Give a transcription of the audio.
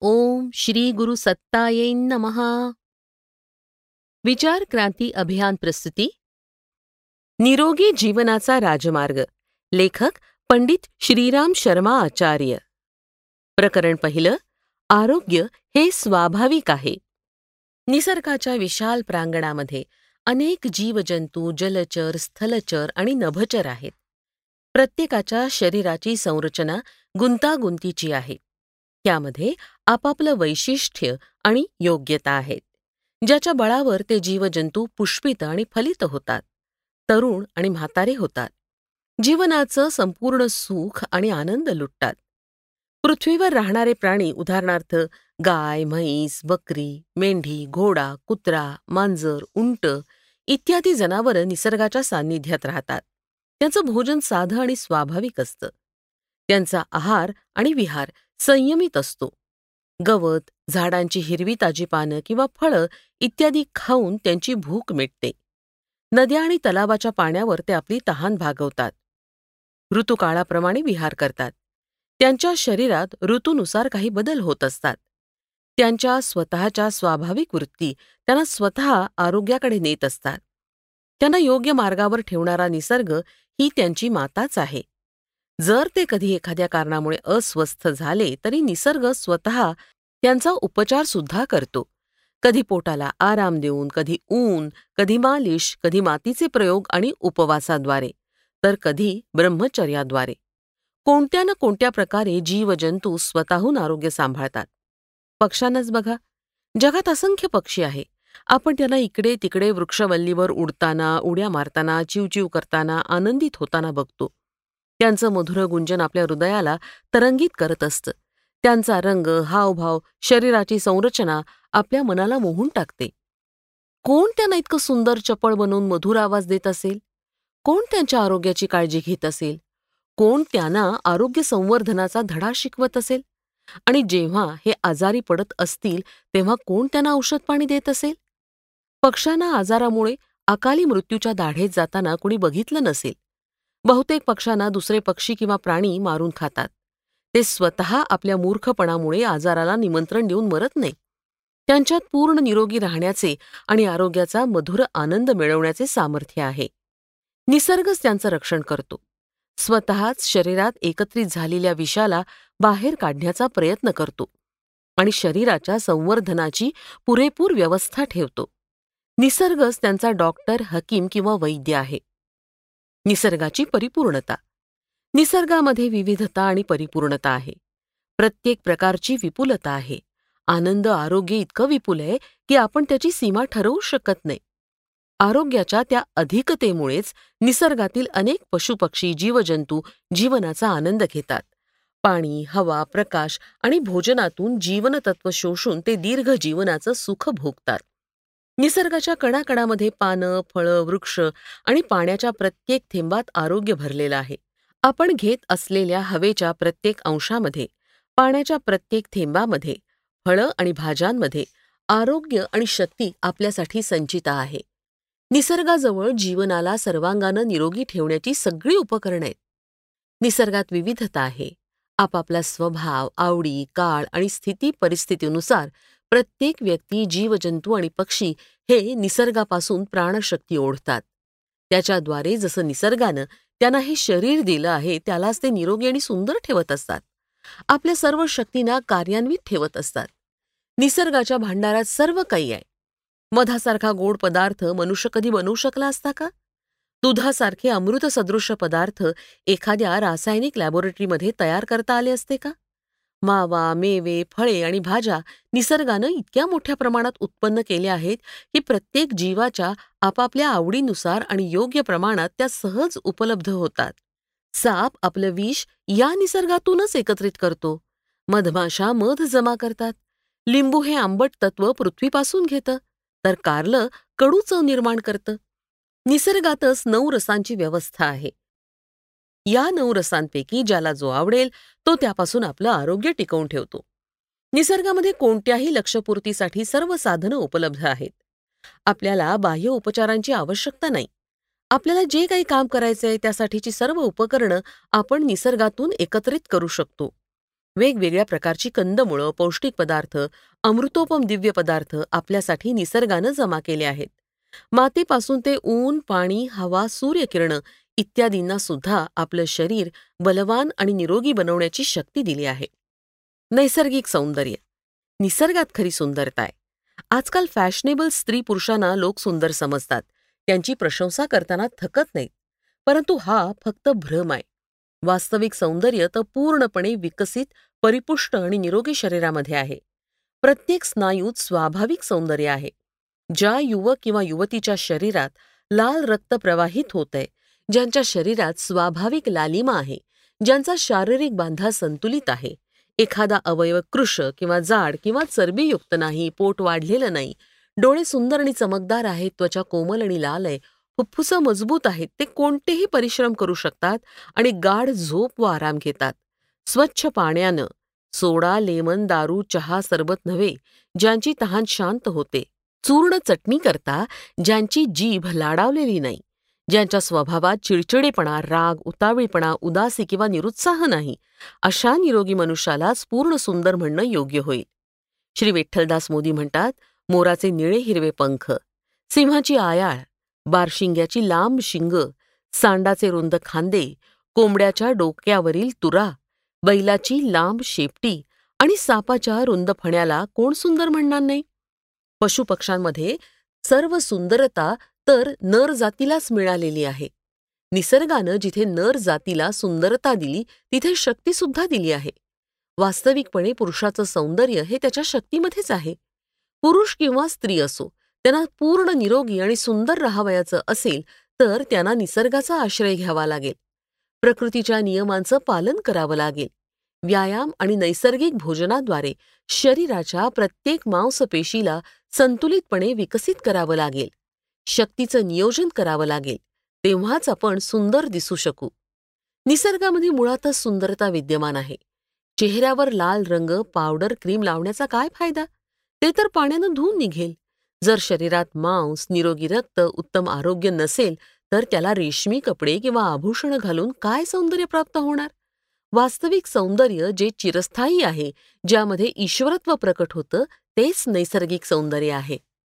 ओम श्री गुरु सत्ताये नमहा विचार क्रांती अभियान प्रस्तुती। निरोगी जीवनाचा राजमार्ग। लेखक पंडित श्रीराम शर्मा आचार्य। प्रकरण पहिलं आरोग्य हे स्वाभाविक आहे. निसर्गाच्या विशाल प्रांगणामध्ये अनेक जीवजंतू जलचर स्थलचर आणि नभचर आहेत. प्रत्येकाच्या शरीराची संरचना गुंतागुंतीची आहे. त्यामध्ये आपापलं वैशिष्ट्य आणि योग्यता आहेत ज्याच्या बळावर ते जीवजंतू पुष्पित आणि फलित होतात तरुण आणि म्हातारे होतात जीवनाचं संपूर्ण सुख आणि आनंद लुटतात. पृथ्वीवर राहणारे प्राणी उदाहरणार्थ गाय म्हैस बकरी मेंढी घोडा कुत्रा मांजर उंट इत्यादी जनावरं निसर्गाच्या सान्निध्यात राहतात. त्यांचं भोजन साधं आणि स्वाभाविक असतं. त्यांचा आहार आणि विहार संयमित असतो. गवत झाडांची हिरवी ताजी पानं किंवा फळं इत्यादी खाऊन त्यांची भूक मिटते. नद्या आणि तलावाच्या पाण्यावर ते आपली तहान भागवतात. ऋतुकाळाप्रमाणे विहार करतात. त्यांच्या शरीरात ऋतूनुसार काही बदल होत असतात. त्यांच्या स्वतःच्या स्वाभाविक वृत्ती त्यांना स्वतः आरोग्याकडे नेत असतात. त्यांना योग्य मार्गावर ठेवणारा निसर्ग ही त्यांची माताच आहे. जर ते कधी एखाद्या कारणामुळे अस्वस्थ झाले तरी निसर्ग स्वतः त्यांचा उपचार सुद्धा करतो. कधी पोटाला आराम देऊन कधी ऊन कधी मालिश कधी मातीचे प्रयोग आणि उपवासाद्वारे तर कधी ब्रह्मचर्याद्वारे. कोणत्या ना कोणत्या प्रकारे जीवजंतू स्वतःहून आरोग्य सांभाळतात? पक्ष्यांनाच बघा. जगात असंख्य पक्षी आहे. आपण त्यांना इकडे तिकडे वृक्षवल्लीवर उडताना उड्या मारताना चिवचिव करताना आनंदित होताना बघतो. त्यांचं मधुर गुंजन आपल्या हृदयाला तरंगित करत असतं. त्यांचा रंग हावभाव शरीराची संरचना आपल्या मनाला मोहून टाकते. कोण त्यांना इतकं सुंदर चपळ बनवून मधुर आवाज देत असेल? कोण त्यांच्या आरोग्याची काळजी घेत असेल? कोण त्यांना आरोग्य संवर्धनाचा धडा शिकवत असेल? आणि जेव्हा हे आजारी पडत असतील तेव्हा कोण त्यांना औषध पाणी देत असेल? पक्ष्यांना आजारामुळे अकाली मृत्यूच्या दाढेत जाताना कुणी बघितलं नसेल. बहुतेक पक्ष्यांना दुसरे पक्षी किंवा प्राणी मारून खातात. ते स्वतः आपल्या मूर्खपणामुळे आजाराला निमंत्रण देऊन मरत नाही. त्यांच्यात पूर्ण निरोगी राहण्याचे आणि आरोग्याचा मधुर आनंद मिळवण्याचे सामर्थ्य आहे. निसर्गच त्यांचं रक्षण करतो. स्वतःच शरीरात एकत्रित झालेल्या विषाला बाहेर काढण्याचा प्रयत्न करतो आणि शरीराच्या संवर्धनाची पुरेपूर व्यवस्था ठेवतो. निसर्गच त्यांचा डॉक्टर हकीम किंवा वैद्य आहे. निसर्गाची परिपूर्णता. निसर्गामध्ये विविधता आणि परिपूर्णता आहे. प्रत्येक प्रकारची विपुलता आहे. आनंद आरोग्य इतकं विपुल आहे की आपण त्याची सीमा ठरवू शकत नाही. आरोग्याच्या त्या अधिकतेमुळेच निसर्गातील अनेक पशुपक्षी जीवजंतू जीवनाचा आनंद घेतात. पाणी हवा प्रकाश आणि भोजनातून जीवनतत्व शोषून ते दीर्घ जीवनाचं सुख भोगतात. निसर्गाच्या कणाकणामध्ये पानं फळं वृक्ष आणि पाण्याच्या प्रत्येक थेंबात आरोग्य भरलेलं आहे. आपण घेत असलेल्या हवेच्या प्रत्येक अंशामध्ये पाण्याच्या प्रत्येक थेंबामध्ये फळं आणि भाज्यांमध्ये आरोग्य आणि शक्ती आपल्यासाठी संचिता आहे. निसर्गाजवळ जीवनाला सर्वांगानं निरोगी ठेवण्याची सगळी उपकरणं आहेत. निसर्गात विविधता आहे. आपापला स्वभाव आवडी काळ आणि स्थिती परिस्थितीनुसार प्रत्येक व्यक्ती जीवजंतू आणि पक्षी हे निसर्गापासून प्राणशक्ती ओढतात. त्याच्याद्वारे जसं निसर्गानं त्यांना हे शरीर दिलं आहे त्यालाच ते निरोगी आणि सुंदर ठेवत असतात. आपल्या सर्व शक्तींना कार्यान्वित ठेवत असतात. निसर्गाच्या भांडारात सर्व काही आहे. मधासारखा गोड पदार्थ मनुष्य कधी बनवू शकला असता का? दुधासारखे अमृतसदृश पदार्थ एखाद्या रासायनिक लॅबोरेटरीमध्ये तयार करता आले असते का? मावा मेवे फळे आणि भाज्या निसर्गानं इतक्या मोठ्या प्रमाणात उत्पन्न केल्या आहेत की प्रत्येक जीवाच्या आपापल्या आवडीनुसार आणि योग्य प्रमाणात त्या सहज उपलब्ध होतात. साप आपलं विष या निसर्गातूनच एकत्रित करतो. मधमाशा मध जमा करतात. लिंबू हे आंबट तत्व पृथ्वीपासून घेतं तर कारलं कडू चव निर्माण करतं. निसर्गातच नऊ रसांची व्यवस्था आहे. या नऊ रसांपैकी ज्याला जो आवडेल तो त्यापासून आपलं आरोग्य टिकवून ठेवतो. निसर्गामध्ये कोणत्याही लक्षपूर्तीसाठी सर्व साधनं उपलब्ध आहेत. आपल्याला बाह्य उपचारांची आवश्यकता नाही. आपल्याला जे काही काम करायचंय त्यासाठीची सर्व उपकरणं आपण निसर्गातून एकत्रित करू शकतो. वेगवेगळ्या प्रकारची कंदमुळं पौष्टिक पदार्थ अमृतोपम दिव्य पदार्थ आपल्यासाठी निसर्गानं जमा केले आहेत. मातीपासून ते ऊन पाणी हवा सूर्यकिरण इत्यादींना सुद्धा आपलं शरीर बलवान आणि निरोगी बनवण्याची शक्ती दिली आहे. नैसर्गिक सौंदर्य. निसर्गात खरी सुंदरता आहे. आजकाल फॅशनेबल स्त्री पुरुषांना लोक सुंदर समजतात. त्यांची प्रशंसा करताना थकत नाहीत. परंतु हा फक्त भ्रम आहे. वास्तविक सौंदर्य तर पूर्णपणे विकसित परिपुष्ट आणि निरोगी शरीरामध्ये आहे. प्रत्येक स्नायूत स्वाभाविक सौंदर्य आहे. ज्या युवक किंवा युवतीच्या शरीरात लाल रक्त प्रवाहित होत आहे ज्यांच्या शरीरात स्वाभाविक लालिमा आहे ज्यांचा शारीरिक बांधा संतुलित आहे. एखादा अवयव कृश किंवा जाड किंवा चरबीयुक्त नाही पोट वाढलेलं नाही डोळे सुंदर आणि चमकदार आहेत त्वचा कोमल आणि लाल आहे फुफ्फुसं मजबूत आहेत ते कोणतेही परिश्रम करू शकतात आणि गाढ झोप व आराम घेतात. स्वच्छ पाण्यानं सोडा लेमन दारू चहा सरबत नव्हे ज्यांची तहान शांत होते. चूर्ण चटणी करता ज्यांची जीभ लाडावलेली नाही. ज्यांच्या स्वभावात चिडचिडेपणा राग उतावीळपणा उदासी किंवा निरुत्साह नाही अशा निरोगी मनुष्यालाच पूर्ण सुंदर म्हणणं योग्य होईल. श्री विठ्ठलदास मोदी म्हणतात मोराचे निळे हिरवे पंख सिंहाची आयाळ बारशिंग्याची लांब शिंग सांडाचे रुंद खांदे कोंबड्याच्या डोक्यावरील तुरा बैलाची लांब शेपटी आणि सापाच्या रुंद फण्याला कोण सुंदर म्हणणार नाही? पशुपक्ष्यांमध्ये सर्व सुंदरता तर नर जातीलाच मिळालेली आहे. निसर्गानं जिथे नर जातीला सुंदरता दिली तिथे शक्तीसुद्धा दिली आहे. वास्तविकपणे पुरुषाचं सौंदर्य हे त्याच्या शक्तीमध्येच आहे. पुरुष किंवा स्त्री असो त्यांना पूर्ण निरोगी आणि सुंदर राहावयाचं असेल तर त्यांना निसर्गाचा आश्रय घ्यावा लागेल. प्रकृतीच्या नियमांचं पालन करावं लागेल. व्यायाम आणि नैसर्गिक भोजनाद्वारे शरीराच्या प्रत्येक मांसपेशीला संतुलितपणे विकसित करावं लागेल. शक्तीचं नियोजन करावं लागेल तेव्हाच आपण सुंदर दिसू शकू. निसर्गामध्ये मुळातच सुंदरता विद्यमान आहे. चेहऱ्यावर लाल रंग पावडर क्रीम लावण्याचा काय फायदा? ते तर पाण्यानं धुवून निघेल. जर शरीरात मांस निरोगी रक्त उत्तम आरोग्य नसेल तर त्याला रेशमी कपडे किंवा आभूषण घालून काय सौंदर्य प्राप्त होणार? वास्तविक सौंदर्य जे चिरस्थायी आहे ज्यामध्ये ईश्वरत्व प्रकट होतं तेच नैसर्गिक सौंदर्य आहे.